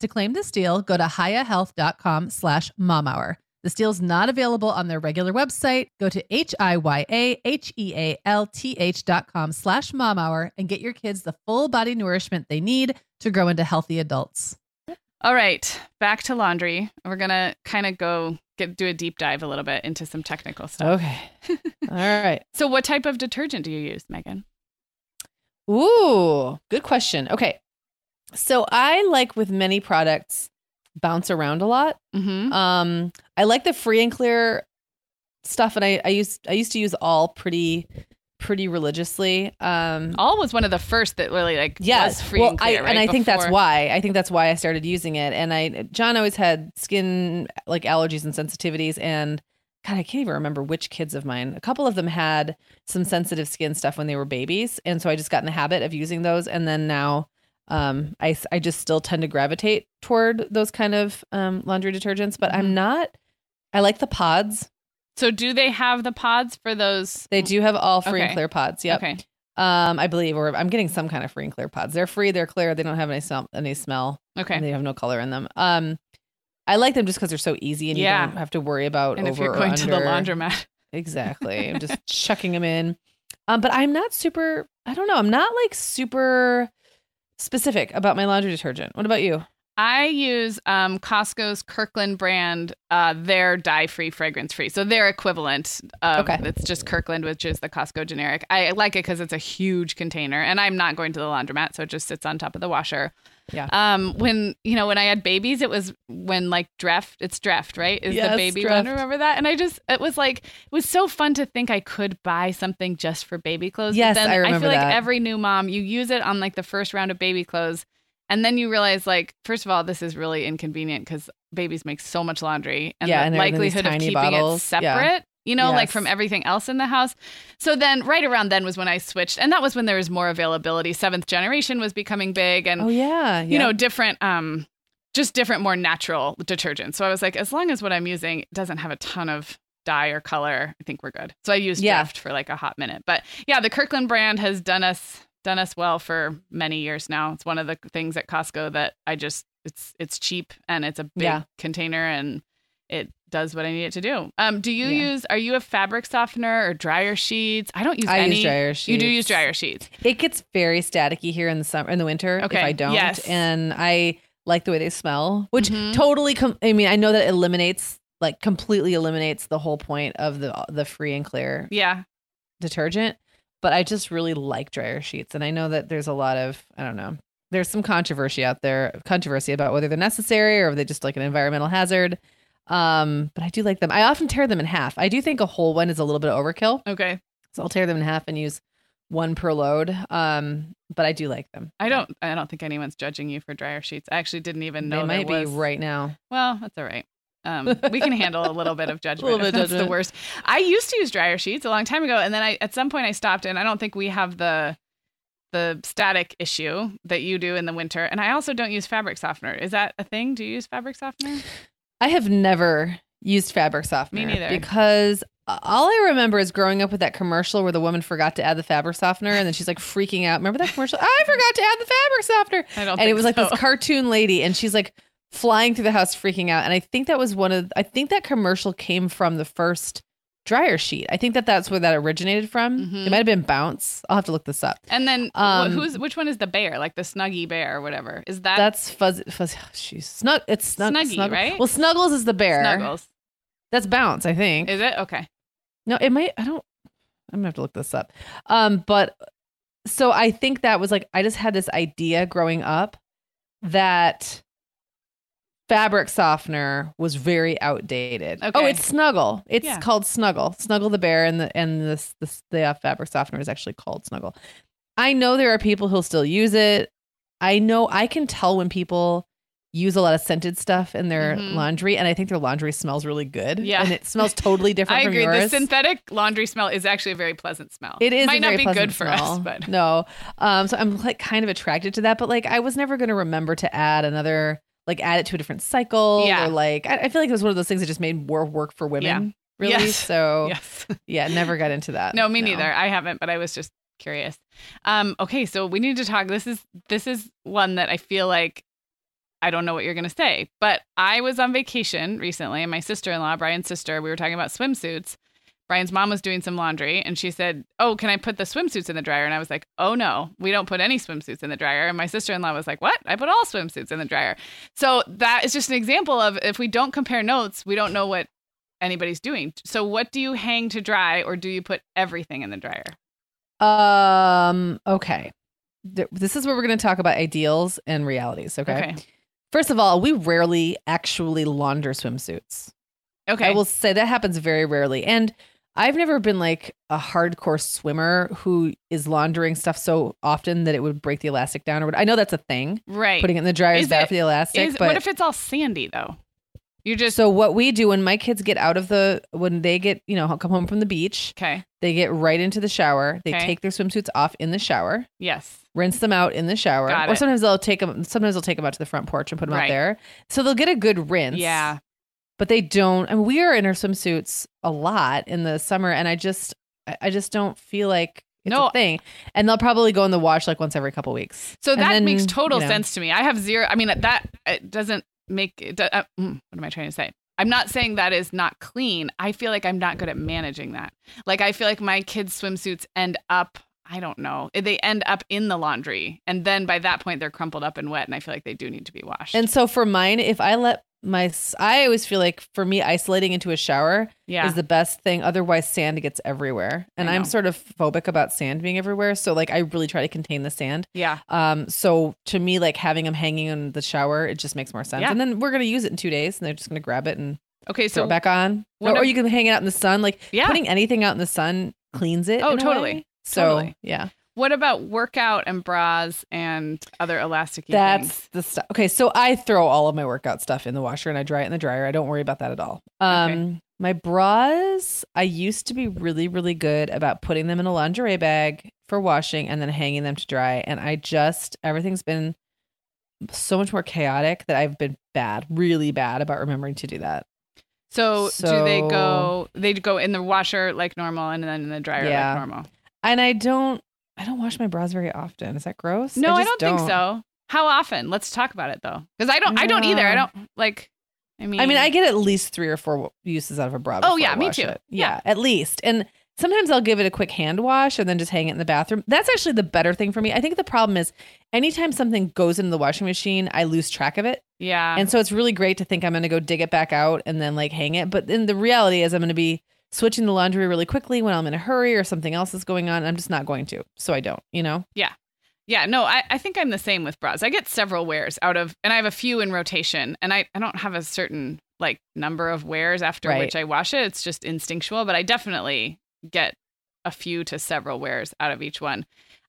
To claim this deal, go to hiyahealth.com slash momhour. This deal's not available on their regular website. Go to H-I-Y-A-H-E-A-L-T-H dot com slash momhour and get your kids the full body nourishment they need to grow into healthy adults. All right, back to laundry. We're going to kind of go get do a deep dive a little bit into some technical stuff. Okay. All right. So what type of detergent do you use, Meagan? Ooh, good question. Okay. So I like with many products bounce around a lot. Mm-hmm. Um, I like the free and clear stuff, and I, I used I used to use all pretty pretty religiously. Um, All was one of the first that really like yes, was free well, and clear, I, right? and I think that's why I think that's why I started using it. And I John always had skin like allergies and sensitivities, and God, I can't even remember which kids of mine. A couple of them had some sensitive skin stuff when they were babies, and so I just got in the habit of using those. And then now, um, I I just still tend to gravitate toward those kind of um, laundry detergents, but. I'm not. I like the pods. So do they have the pods for those? They do have all free Okay. and clear pods. Yep. Okay. Um, I believe, or I'm getting some kind of free and clear pods. They're free. They're clear. They don't have any smell. Any smell. Okay. And they have no color in them. Um, I like them just because they're so easy and Yeah. you don't have to worry about and over if you're going to the laundromat, Exactly. I'm just chucking them in. Um, but I'm not super. I don't know. I'm not like super specific about my laundry detergent. What about you? I use um, Costco's Kirkland brand. Uh, they're dye-free, fragrance-free, so they're equivalent. Of, Okay. it's just Kirkland, which is the Costco generic. I like it because it's a huge container, and I'm not going to the laundromat, so it just sits on top of the washer. Yeah. Um. When you know when I had babies, it was when like Dreft. It's Dreft, right? Is Yes, the baby Dreft. one? Remember that? And I just it was like it was so fun to think I could buy something just for baby clothes. Yes, but then I remember feel like every new mom, you use it on like the first round of baby clothes. And then you realize, like, first of all, this is really inconvenient because babies make so much laundry, and Yeah, the and they're in these likelihood of keeping bottles. it separate, Yeah. You know, like from everything else in the house. So then, right around then was when I switched, and that was when there was more availability. Seventh generation was becoming big, and Oh yeah. you know, different, um, just different, more natural detergents. So I was like, as long as what I'm using doesn't have a ton of dye or color, I think we're good. So I used Yeah. Dreft for like a hot minute, but yeah, the Kirkland brand has done us done us well for many years now. It's one of the things at Costco that I just it's it's cheap and it's a big Yeah. container and it does what I need it to do. Um, do you Yeah. use? Are you a fabric softener or dryer sheets? I don't use I any. use dryer sheets. You do use dryer sheets. It gets very staticky here in the summer, in the winter. Okay, If I don't, yes. and I like the way they smell, which Mhm. totally. Com- I mean, I know that eliminates, like, completely eliminates the whole point of the the free and clear Yeah. detergent. But I just really like dryer sheets, and I know that there's a lot of I don't know. There's some controversy out there, controversy about whether they're necessary or if they just like an environmental hazard. Um, but I do like them. I often tear them in half. I do think a whole one is a little bit of overkill. Okay. So I'll tear them in half and use one per load. Um, but I do like them. I don't. I don't think anyone's judging you for dryer sheets. I actually didn't even know They might there be right now. Well, that's all right. Um, we can handle a little bit of judgment. a little bit of that's the worst. I used to use dryer sheets a long time ago, and then I at some point I stopped, and I don't think we have the the static issue that you do in the winter, and I also don't use fabric softener. Is that a thing? Do you use fabric softener? I have never used fabric softener. Me neither. Because all I remember is growing up with that commercial where the woman forgot to add the fabric softener and then she's like freaking out. Remember that commercial? I forgot to add the fabric softener. I don't. and it was like so. this cartoon lady and she's like flying through the house freaking out and i think that was one of i think that commercial came from the first dryer sheet i think that that's where that originated from Mhm. it might have been bounce i'll have to look this up And then Um, who's which one is the bear? Like the Snuggy bear or whatever? Is that that's fuzzy fuzzy she's snug it's snug, Snuggy, right? well snuggles is the bear Snuggles? that's bounce i think Is it okay? no it might i don't i'm gonna have to look this up um but so i think that was like i just had this idea growing up that fabric softener was very outdated. Oh, it's Snuggle. It's Yeah. called Snuggle. Snuggle the bear, and the and this this the uh, fabric softener is actually called Snuggle. I know there are people who'll still use it. I know I can tell when people use a lot of scented stuff in their Mhm. laundry, and I think their laundry smells really good. Yeah. and it smells totally different I agree. The synthetic laundry smell is actually a very pleasant smell. It is might not be good for smell. us, but no. Um, so I'm like kind of attracted to that, but like I was never going to remember to add another, like add it to a different cycle, Yeah. or like I, I feel like it was one of those things that just made more work for women. Really, Yes. so yes. yeah, never got into that. No, me neither. I haven't, but I was just curious. Um, okay, so we need to talk. This is this is one that I feel like I don't know what you're gonna say, but I was on vacation recently, and my sister-in-law, Brian's sister, we were talking about swimsuits. Brian's mom was doing some laundry, and she said, "Oh, can I put the swimsuits in the dryer?" And I was like, "Oh no, we don't put any swimsuits in the dryer." And my sister-in-law was like, "What? I put all swimsuits in the dryer." So that is just an example of if we don't compare notes, we don't know what anybody's doing. So what do you hang to dry, or do you put everything in the dryer? Um. Okay. This is where we're going to talk about ideals and realities. Okay? Okay. First of all, we rarely actually launder swimsuits. Okay. I will say that happens very rarely. And I've never been like a hardcore swimmer who is laundering stuff so often that it would break the elastic down or what. I know that's a thing. right. Putting it in the dryer is, Is bad it- for the elastic. Is, but what if it's all sandy though? You just so what we do when my kids get out of the when they get, you know, come home from the beach, okay. they get right into the shower. They Okay. take their swimsuits off in the shower, Yes. rinse them out in the shower. Got or it. sometimes they'll take them sometimes they'll take them out to the front porch and put them Right. out there. So they'll get a good rinse. Yeah. But they don't. I mean, we are in our swimsuits a lot in the summer, and I just, I just don't feel like it's No. a thing. And they'll probably go in the wash like once every couple weeks. So And that then, makes total you know. sense to me. I have zero. I mean, that it doesn't make. It, uh, mm, what am I trying to say? I'm not saying that is not clean. I feel like I'm not good at managing that. Like I feel like my kids' swimsuits end up. I don't know. They end up in the laundry, and then by that point they're crumpled up and wet, and I feel like they do need to be washed. And so for mine, if I let my, I always feel like for me, isolating into a shower yeah, is the best thing. Otherwise, sand gets everywhere, and I'm sort of phobic about sand being everywhere. So like, I really try to contain the sand. yeah, Um, so to me, like having them hanging in the shower, it just makes more sense. Yeah. And then we're gonna use it in two days, and they're just gonna grab it and okay. throw So it back on. What or you can hang it out in the sun. Like yeah, putting anything out in the sun cleans it. Oh, totally. So Totally. yeah, what about workout and bras and other elastic? That's things? the stuff. Okay, so I throw all of my workout stuff in the washer and I dry it in the dryer. I don't worry about that at all. Um, my bras, I used to be really, really good about putting them in a lingerie bag for washing and then hanging them to dry. And I just everything's been so much more chaotic that I've been bad, really bad about remembering to do that. So, do they go? They go in the washer like normal, and then in the dryer Yeah. like normal. And I don't, I don't wash my bras very often. Is that gross? No, I, just don't, think so. How often? Let's talk about it though, because I don't. I don't either. I don't like. I mean, I mean, I get at least three or four uses out of a bra. Oh, yeah, I me too. it. Yeah. at least. And sometimes I'll give it a quick hand wash and then just hang it in the bathroom. That's actually the better thing for me. I think the problem is anytime something goes into the washing machine, I lose track of it. yeah. And so it's really great to think I'm going to go dig it back out and then like hang it. But then the reality is I'm going to be switching the laundry really quickly when I'm in a hurry or something else is going on. I'm just not going to. So I don't, you know? Yeah. Yeah, no, I, I think I'm the same with bras. I get several wears out of, and I have a few in rotation, and I, I don't have a certain like number of wears after Right. which I wash it. It's just instinctual, but I definitely get a few to several wears out of each one.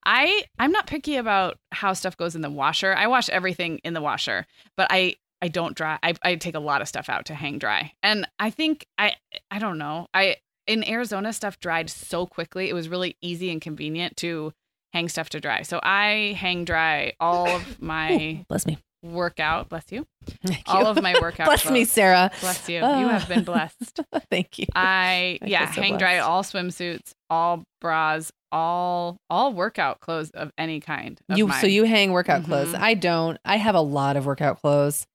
I I'm not picky about how stuff goes in the washer. I wash everything in the washer, but I I don't dry. I I take a lot of stuff out to hang dry, and I think I I don't know. I in Arizona stuff dried so quickly. It was really easy and convenient to hang stuff to dry. So I hang dry all of my Bless me. workout. Bless you. Thank All you. of my workout. Bless me. Sarah. Bless you. Ah. You have been blessed. Thank you. I I yeah, so hang dry all swimsuits, all bras, all all workout clothes of any kind. of you so you hang workout clothes. Mhm. I don't. I have a lot of workout clothes.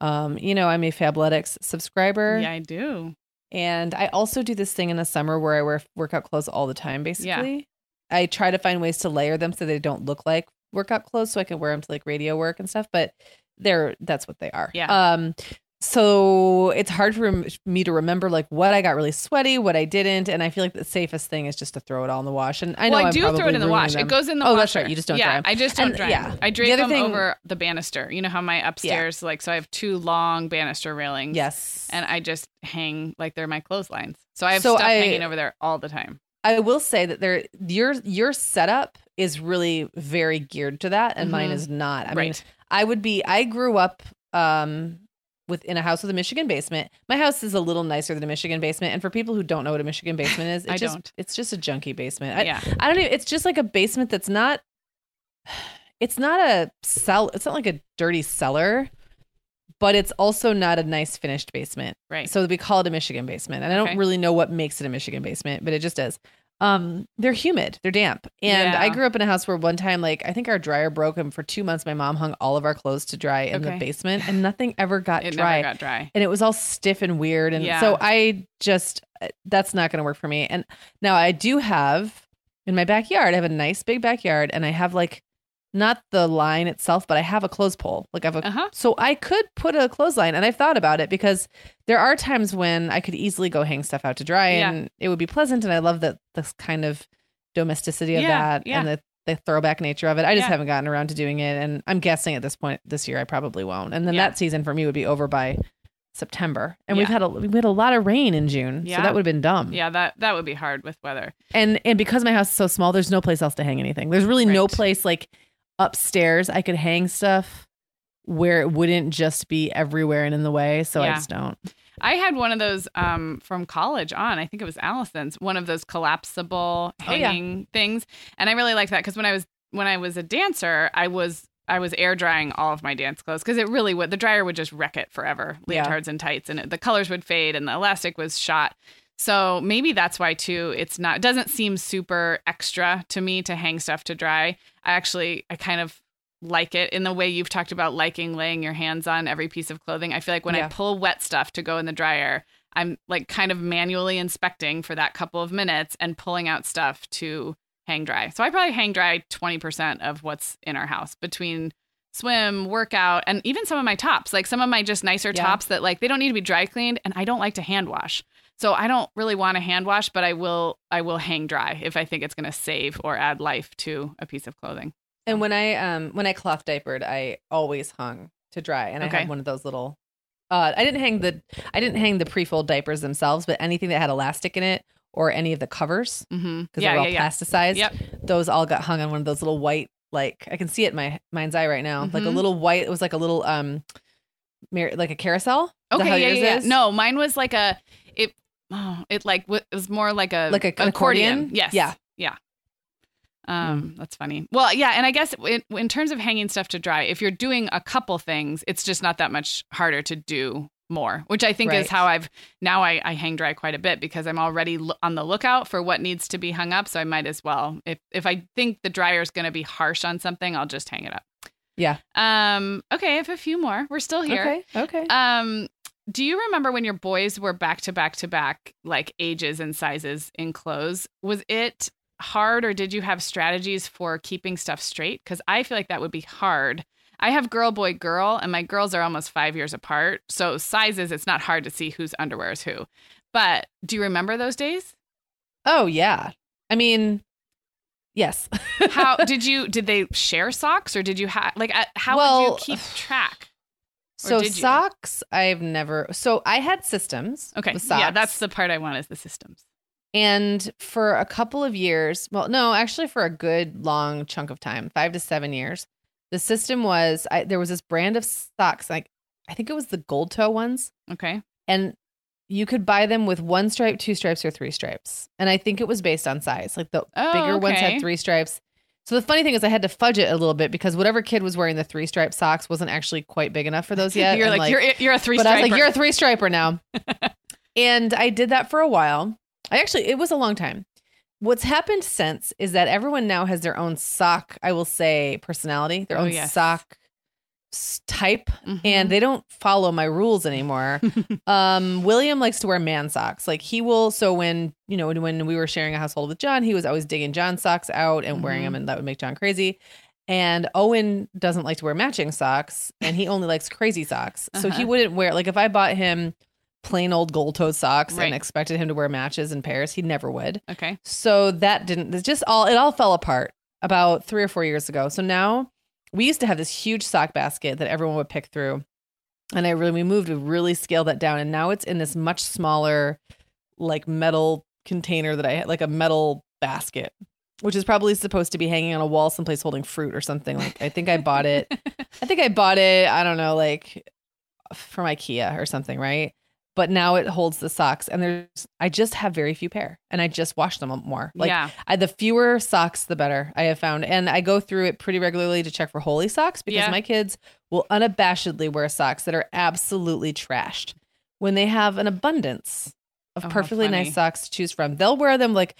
Um, you know, I'm a Fabletics subscriber, Yeah, I do. and I also do this thing in the summer where I wear workout clothes all the time. Basically, I try to find ways to layer them so they don't look like workout clothes, so I can wear them to like radio work and stuff. But they're that's what they are. Yeah. Um. So it's hard for me to remember like what I got really sweaty, what I didn't, and I feel like the safest thing is just to throw it all in the wash. And I know well, I do throw it in the wash. them. It goes in the wash. Oh, washer. that's right. You just don't yeah, dry 'em. I just don't And, dry. yeah. I The drape other them thing- over the banister. You know how my upstairs, like, so I have two long banister railings. Yes. And I just hang like they're my clotheslines. So I have So stuff I- hanging over there all the time. I will say that there your your setup is really very geared to that and mine Mhm. is not. I mean. I would be I grew up um within a house with a Michigan basement. My house is a little nicer than a Michigan basement and for people who don't know what a Michigan basement is, it's I just don't. it's just a junky basement. I, yeah. I don't know, it's just like a basement that's not it's not a cell it's not like a dirty cellar, but it's also not a nice finished basement. Right. So we call it a Michigan basement. And I don't Okay. really know what makes it a Michigan basement, but it just is. Um, they're humid, they're damp. And I grew up in a house where one time, like I think our dryer broke and for two months my mom hung all of our clothes to dry in the basement and nothing ever got it dry. got dry. and it was all stiff and weird. And Yeah. so I just uh, that's not gonna work for me. And now I do have in my backyard, I have a nice big backyard and I have like not the line itself, but I have a clothes pole. Like I have a Uh huh. so I could put a clothesline, and I've thought about it because there are times when I could easily go hang stuff out to dry, Yeah. and it would be pleasant. And I love that this kind of domesticity of Yeah, that yeah. and the the throwback nature of it. I just haven't gotten around to doing it, and I'm guessing at this point this year I probably won't. And then that season for me would be over by September, and we've had a we had a lot of rain in June, so that would have been dumb. Yeah, that that would be hard with weather. And and because my house is so small, there's no place else to hang anything. There's really no place like upstairs I could hang stuff where it wouldn't just be everywhere and in the way. So I just don't. I had one of those um, from college on. I think it was Allison's, one of those collapsible Oh, yeah. hanging things, and I really liked that because when I was when I was a dancer, I was I was air drying all of my dance clothes because it really would the dryer would just wreck it forever, Yeah. leotards and tights, and it, the colors would fade and the elastic was shot. So maybe that's why too. It's not it doesn't seem super extra to me to hang stuff to dry. Actually I kind of like it in the way you've talked about liking laying your hands on every piece of clothing. I feel like when I pull wet stuff to go in the dryer, I'm like kind of manually inspecting for that couple of minutes and pulling out stuff to hang dry. So I probably hang dry 20% of what's in our house between swim, workout, and even some of my tops. Like some of my just nicer Yeah. tops that like they don't need to be dry cleaned and I don't like to hand wash. So I don't really want to hand wash, but I will I will hang dry if I think it's going to save or add life to a piece of clothing. And when I um when I cloth diapered, I always hung to dry, and I had one of those little. Uh, I didn't hang the I didn't hang the pre-fold diapers themselves, but anything that had elastic in it or any of the covers because Yeah, they're all yeah, yeah. plasticized. Yep. Those all got hung on one of those little white like I can see it in my mind's eye right now, like a Mhm. little white. It was like a little um, like a carousel. Is Okay, yeah, yeah, yeah. is? No, mine was like a. Oh, it like it was more like a Like a- an accordion? Yes. Yeah. Yeah. Um, that's funny. Well, yeah, and I guess in, in terms of hanging stuff to dry, if you're doing a couple things, it's just not that much harder to do more, which I think Right. is how I've now I, I hang dry quite a bit because I'm already lo- on the lookout for what needs to be hung up. So I might as well, if if I think the dryer is going to be harsh on something, I'll just hang it up. Yeah. Um. Okay, I have a few more. We're still here. Okay. Okay. Um, do you remember when your boys were back to back to back, like ages and sizes in clothes? Was it hard, or did you have strategies for keeping stuff straight? Because I feel like that would be hard. I have girl, boy, girl, and my girls are almost five years apart. So sizes, it's not hard to see whose underwear is who. But do you remember those days? oh yeah. I mean, yes. How did you? Did they share socks, or did you have like? uh, How would you keep track? So socks, I've never. So I had systems. Okay, yeah, that's the part I want is the systems. And for a couple of years, well, no, actually, for a good long chunk of time, five to seven years, the system was I, there was this brand of socks, like I think it was the gold toe ones, Okay, and you could buy them with one stripe, two stripes, or three stripes. And I think it was based on size. Like the Oh, bigger ones had three stripes. So the funny thing is, I had to fudge it a little bit because whatever kid was wearing the three stripe socks wasn't actually quite big enough for those yet. you're And, like, you're you're a three. but I was like, you're a three striper now. and I did that for a while. I actually, it was a long time. What's happened since is that everyone now has their own sock, I will say, personality, their Oh, own yes. sock type, Mhm. and they don't follow my rules anymore. um, William likes to wear man socks. Like he will. So when you know when, when we were sharing a household with John, he was always digging John's socks out and wearing Mhm. them, and that would make John crazy. And Owen doesn't like to wear matching socks, and he only likes crazy socks. So he Uh-huh. wouldn't wear like if I bought him plain old gold toed socks Right. and expected him to wear matches in pairs, he never would. okay. So that didn't. It's just all. It all fell apart about three or four years ago. So now we used to have this huge sock basket that everyone would pick through, and I really we moved to really scale that down, and now it's in this much smaller, like metal container that I had, like a metal basket, which is probably supposed to be hanging on a wall someplace holding fruit or something. Like I think I bought it. I think I bought it. I don't know, like from IKEA or something, right? But now it holds the socks, and there's I just have very few pair, and I just wash them more. Like yeah. I, the fewer socks, the better. I have found, and I go through it pretty regularly to check for holy socks because Yeah. my kids will unabashedly wear socks that are absolutely trashed when they have an abundance of Oh, perfectly nice socks to choose from. They'll wear them like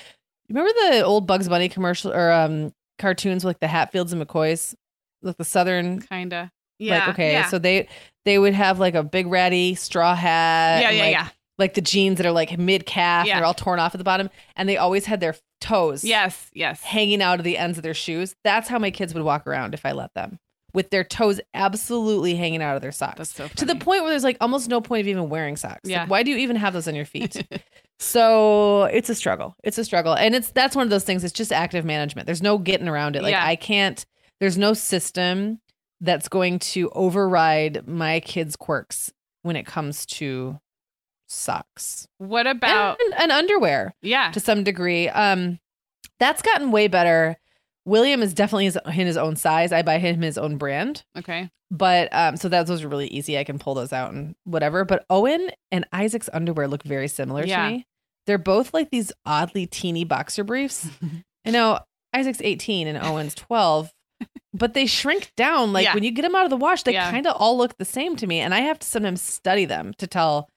remember the old Bugs Bunny commercial or um cartoons with like the Hatfields and McCoys, like the Southern. Kinda. Yeah. like okay, Yeah. so they they would have like a big ratty straw hat. yeah. Yeah. like, yeah. Like the jeans that are like mid calf, Yeah. they're all torn off at the bottom, and they always had their toes Yes. Yes. hanging out of the ends of their shoes. That's how my kids would walk around if I let them, with their toes absolutely hanging out of their socks. That's so to the point where there's like almost no point of even wearing socks. Like, Yeah. why do you even have those on your feet? so it's a struggle. It's a struggle. And it's that's one of those things. It's just active management. There's no getting around it. Like Yeah. I can't, there's no system that's going to override my kids' quirks when it comes to socks. What about? and, and underwear yeah. to some degree. Um, that's gotten way better. William is definitely his, in his own size. I buy him his own brand, Okay. but um, so that those are really easy. I can pull those out and whatever. But Owen and Isaac's underwear look very similar Yeah. to me. They're both like these oddly teeny boxer briefs. I know Isaac's 18 and Owen's 12, but they shrink down. Like Yeah. when you get them out of the wash, they Yeah. kind of all look the same to me. And I have to sometimes study them to tell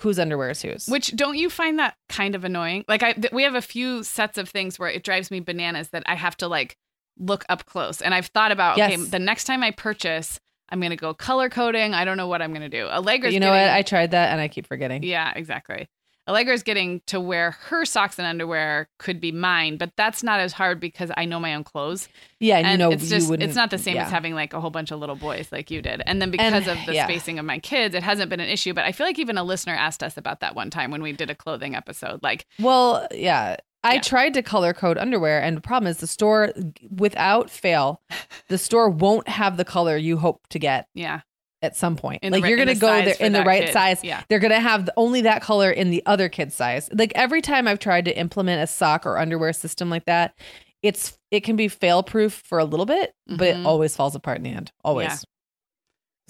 whose underwear is whose. Which don't you find that kind of annoying? Like I, th- we have a few sets of things where it drives me bananas that I have to like look up close. And I've thought about okay, the next time I purchase, I'm gonna go color coding. I don't know what I'm gonna do. Allegra's you know getting, what? I tried that and I keep forgetting. yeah, exactly. Allegra's getting to where her socks and underwear could be mine, but that's not as hard because I know my own clothes. Yeah, and, you know it's just it's not the same yeah. as having like a whole bunch of little boys like you did. And then And- because of the yeah. spacing of my kids, it hasn't been an issue. But I feel like even a listener asked us about that one time when we did a clothing episode. Like, Well, yeah. I Yeah. tried to color code underwear, and the problem is the store, without fail, the store won't have the color you hope to get yeah, at some point. In like ri- you're gonna go there in the right kid. size. Yeah. They're gonna have only that color in the other kid's size. Like every time I've tried to implement a sock or underwear system like that, it's it can be fail proof for a little bit, but it Mhm. always falls apart in the end. Always. Yeah.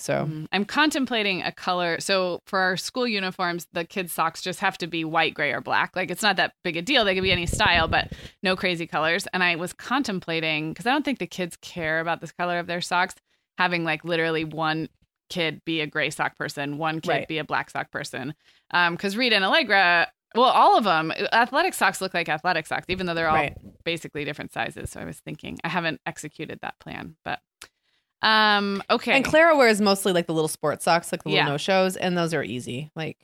So Mhm. I'm contemplating a color. So for our school uniforms, the kids' socks just have to be white, gray, or black. Like it's not that big a deal. They can be any style, but no crazy colors. And I was contemplating because I don't think the kids care about the color of their socks, having like literally one kid be a gray sock person, one kid Right. be a black sock person. Um, because Rita and Allegra, well, all of them, athletic socks look like athletic socks, even though they're all Right. basically different sizes. So I was thinking I haven't executed that plan, but um, okay. and Clara wears mostly like the little sports socks, like the little Yeah. no shows, and those are easy. Like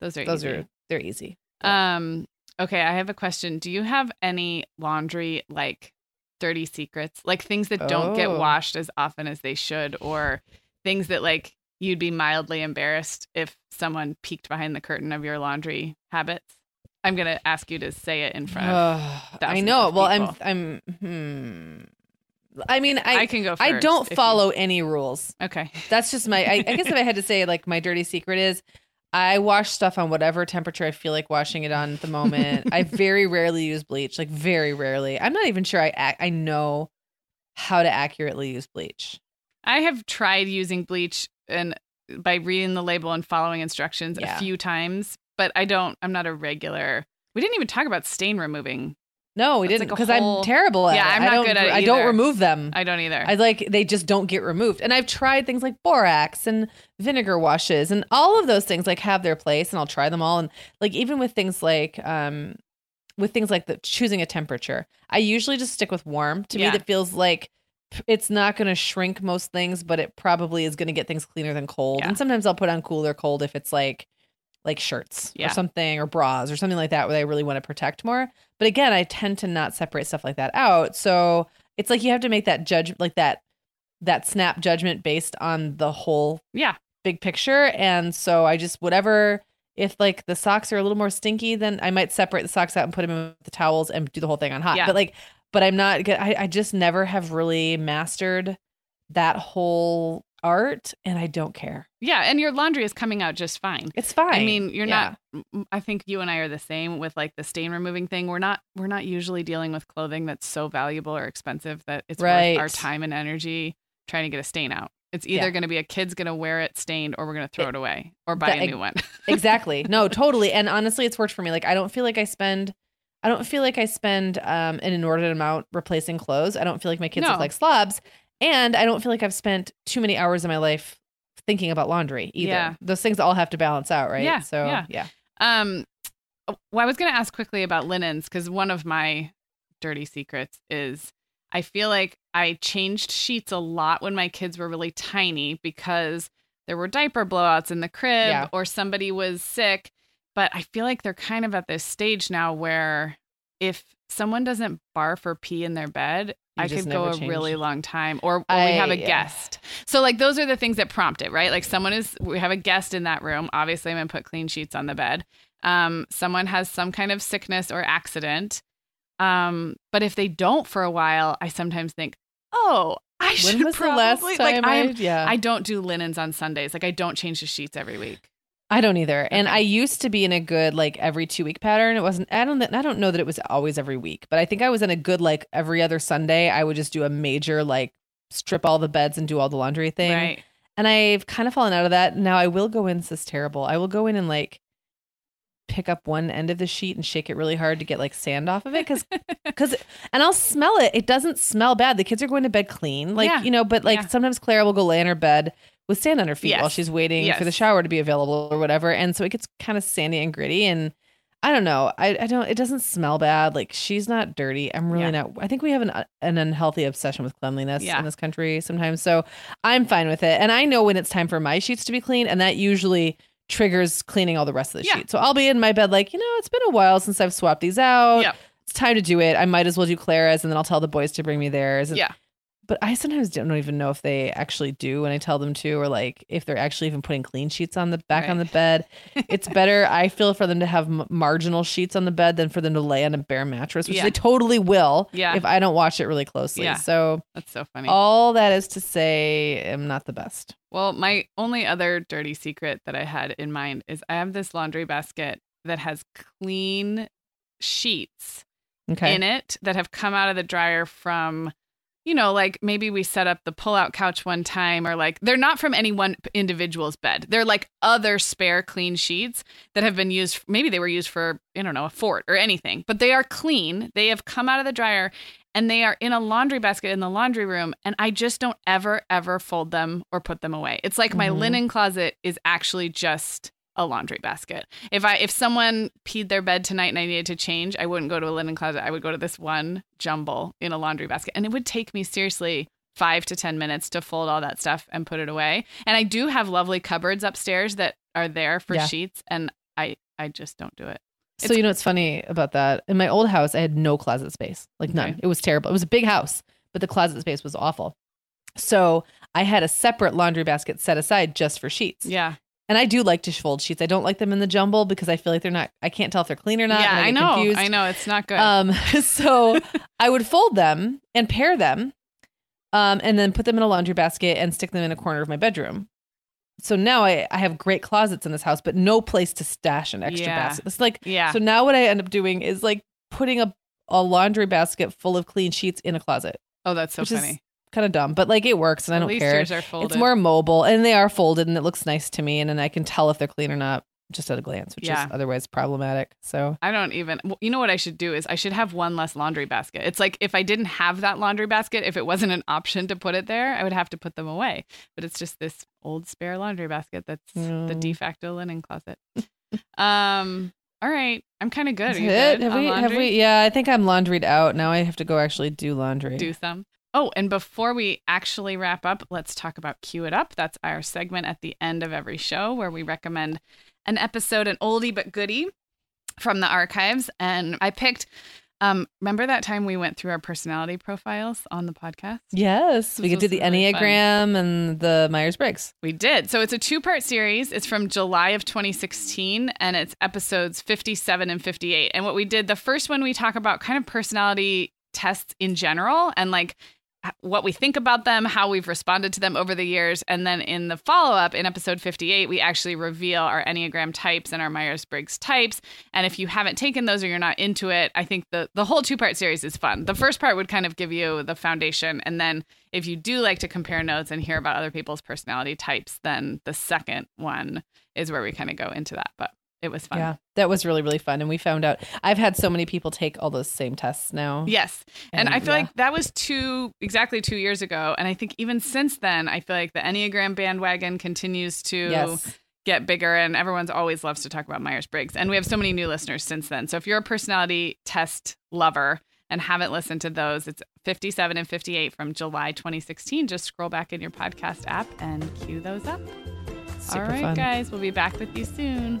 those are those easy. are they're easy. Um, okay, I have a question. Do you have any laundry like dirty secrets? Like things that don't get Oh. washed as often as they should, or things that like you'd be mildly embarrassed if someone peeked behind the curtain of your laundry habits? I'm gonna ask you to say it in front of I know. Well, I'm. I'm hmm. I mean, I, I can go. I don't if you- follow any rules. Okay. That's just my. I, I guess if I had to say like my dirty secret is, I wash stuff on whatever temperature I feel like washing it on at the moment. I very rarely use bleach, like very rarely. I'm not even sure I I know how to accurately use bleach. I have tried using bleach and by reading the label and following instructions Yeah. a few times, but I don't I'm not a regular. We didn't even talk about stain removing No, we That's didn't like because whole- I'm terrible at Yeah, it. I'm I not don't, good at it I don't remove them. I don't either. I like they just don't get removed. And I've tried things like borax and vinegar washes and all of those things like have their place and I'll try them all and like even with things like um with things like the choosing a temperature. I usually just stick with warm. To Yeah. me that feels like it's not going to shrink most things, but it probably is going to get things cleaner than cold. Yeah. And sometimes I'll put on cooler cold if it's like like shirts Yeah. or something or bras or something like that where I really want to protect more. But again, I tend to not separate stuff like that out. So it's like you have to make that judge like that that snap judgment based on the whole yeah. big picture. And so I just whatever if like the socks are a little more stinky, then I might separate the socks out and put them in with the towels and do the whole thing on hot. Yeah. But like, but I'm not good. I, I just never have really mastered that whole art, and I don't care. Yeah. And your laundry is coming out just fine. It's fine. I mean, you're Yeah. not. I think you and I are the same with like the stain removing thing. We're not. We're not usually dealing with clothing that's so valuable or expensive that it's Right. worth our time and energy trying to get a stain out. It's either Yeah. going to be a kid's going to wear it stained, or we're going to throw It- it away, or buy that- a new one. exactly. No, totally. And honestly, it's worked for me. Like I don't feel like I spend I don't feel like I spend um an inordinate amount replacing clothes. I don't feel like my kids No. look like slobs. And I don't feel like I've spent too many hours in my life thinking about laundry either. Yeah. Those things all have to balance out, right? Yeah, So yeah. yeah. Um, well, I was going to ask quickly about linens because one of my dirty secrets is I feel like I changed sheets a lot when my kids were really tiny because there were diaper blowouts in the crib Yeah. or somebody was sick. But I feel like they're kind of at this stage now where if someone doesn't barf or pee in their bed, You I could go a change. really long time, or, or we have a yeah. guest. So like those are the things that prompt it, right? Like someone is we have a guest in that room. Obviously, I'm gonna put clean sheets on the bed. Um, someone has some kind of sickness or accident. Um, but if they don't for a while, I sometimes think, oh, I should When last probably- like I, yeah. I don't do linens on Sundays. Like I don't change the sheets every week. I don't either. And I used to be in a good like every two week pattern. It wasn't I don't I don't know that it was always every week, but I think I was in a good like every other Sunday I would just do a major like strip all the beds and do all the laundry thing. Right. And I've kind of fallen out of that. Now I will go in this is terrible. I will go in and like pick up one end of the sheet and shake it really hard to get like sand off of it cuz cuz and I'll smell it. It doesn't smell bad. The kids are going to bed clean. Like, Yeah. you know, but like Yeah. sometimes Clara will go lay in her bed with sand on her feet while she's waiting for the shower to be available or whatever. And so it gets kind of sandy and gritty and I don't know. I, I don't. It doesn't smell bad. Like she's not dirty. I'm really Yeah. not. I think we have an an unhealthy obsession with cleanliness Yeah. in this country sometimes. So I'm fine with it. And I know when it's time for my sheets to be clean, and that usually triggers cleaning all the rest of the Yeah. sheets. So I'll be in my bed like, you know, it's been a while since I've swapped these out. Yep. It's time to do it. I might as well do Clara's, and then I'll tell the boys to bring me theirs. And- Yeah. But I sometimes don't even know if they actually do when I tell them to, or like if they're actually even putting clean sheets on the back on the bed. It's better, I feel, for them to have m- marginal sheets on the bed than for them to lay on a bare mattress, which Yeah. they totally will Yeah. if I don't watch it really closely. Yeah. So That's so funny. all that is to say, I'm not the best. Well, my only other dirty secret that I had in mind is I have this laundry basket that has clean sheets Okay. in it that have come out of the dryer from you know like maybe we set up the pull-out couch one time or like they're not from any one individual's bed. They're like other spare clean sheets that have been used maybe they were used for i don't know a fort or anything but they are clean. They have come out of the dryer and they are in a laundry basket in the laundry room and i just don't ever ever fold them or put them away. It's like my Mhm. linen closet is actually just a laundry basket if I if someone peed their bed tonight and I needed to change, I wouldn't go to a linen closet. I would go to this one jumble in a laundry basket. And it would take me seriously five to ten minutes to fold all that stuff and put it away. And I do have lovely cupboards upstairs that are there for Yeah. sheets and I I just don't do it. So you know what's funny about that? In my old house, I had no closet space, like none. Okay. It was terrible. It was a big house, but the closet space was awful. So I had a separate laundry basket set aside just for sheets. Yeah. And I do like to fold sheets. I don't like them in the jumble because I feel like they're not. I can't tell if they're clean or not. yeah, I know. confused. I know. It's not good. Um, so I would fold them and pair them, um, and then put them in a laundry basket and stick them in a corner of my bedroom. So now I, I have great closets in this house, but no place to stash an extra Yeah. basket. It's like yeah. so now what I end up doing is like putting a a laundry basket full of clean sheets in a closet. oh, that's so funny. Kind of dumb, but like it works and I don't care. yours are folded. It's more mobile and they are folded and it looks nice to me and then I can tell if they're clean or not just at a glance, which Yeah. is otherwise problematic. So I don't even. You know what I should do is I should have one less laundry basket. It's like if I didn't have that laundry basket, if it wasn't an option to put it there, I would have to put them away. But it's just this old spare laundry basket that's the Mm. de facto linen closet. um. All right. I'm kind of good. Is Are you it? good Have we, have we? Yeah, I think I'm laundried out. Now I have to go actually do laundry. do some. Oh, and before we actually wrap up, let's talk about Cue It Up. That's our segment at the end of every show where we recommend an episode, an oldie but goodie from the archives. And I picked, um, remember that time we went through our personality profiles on the podcast? Yes, we This could do the really fun. Enneagram and the Myers Briggs. We did. So it's a two part series. It's from July of 2016 and it's episodes 57 and 58. And what we did, the first one, we talk about kind of personality tests in general and like what we think about them, how we've responded to them over the years. And then in the follow up, in episode 58, we actually reveal our Enneagram types and our Myers Briggs types. And if you haven't taken those or you're not into it, I think the, the whole two part series is fun. The first part would kind of give you the foundation. And then if you do like to compare notes and hear about other people's personality types, then the second one is where we kind of go into that. But it was fun. Yeah, that was really really fun, and we found out I've had so many people take all those same tests now. Yes. And, And, I feel yeah. like that was two, exactly two years ago. And I think even since then, I feel like the Enneagram bandwagon continues to Yes. get bigger and everyone's always loves to talk about Myers Briggs. And we have so many new listeners since then. So if you're a personality test lover and haven't listened to those, it's 57 and 58 from July 2016. Just scroll back in your podcast app and cue those up. Super All right, fun. guys, we'll be back with you soon.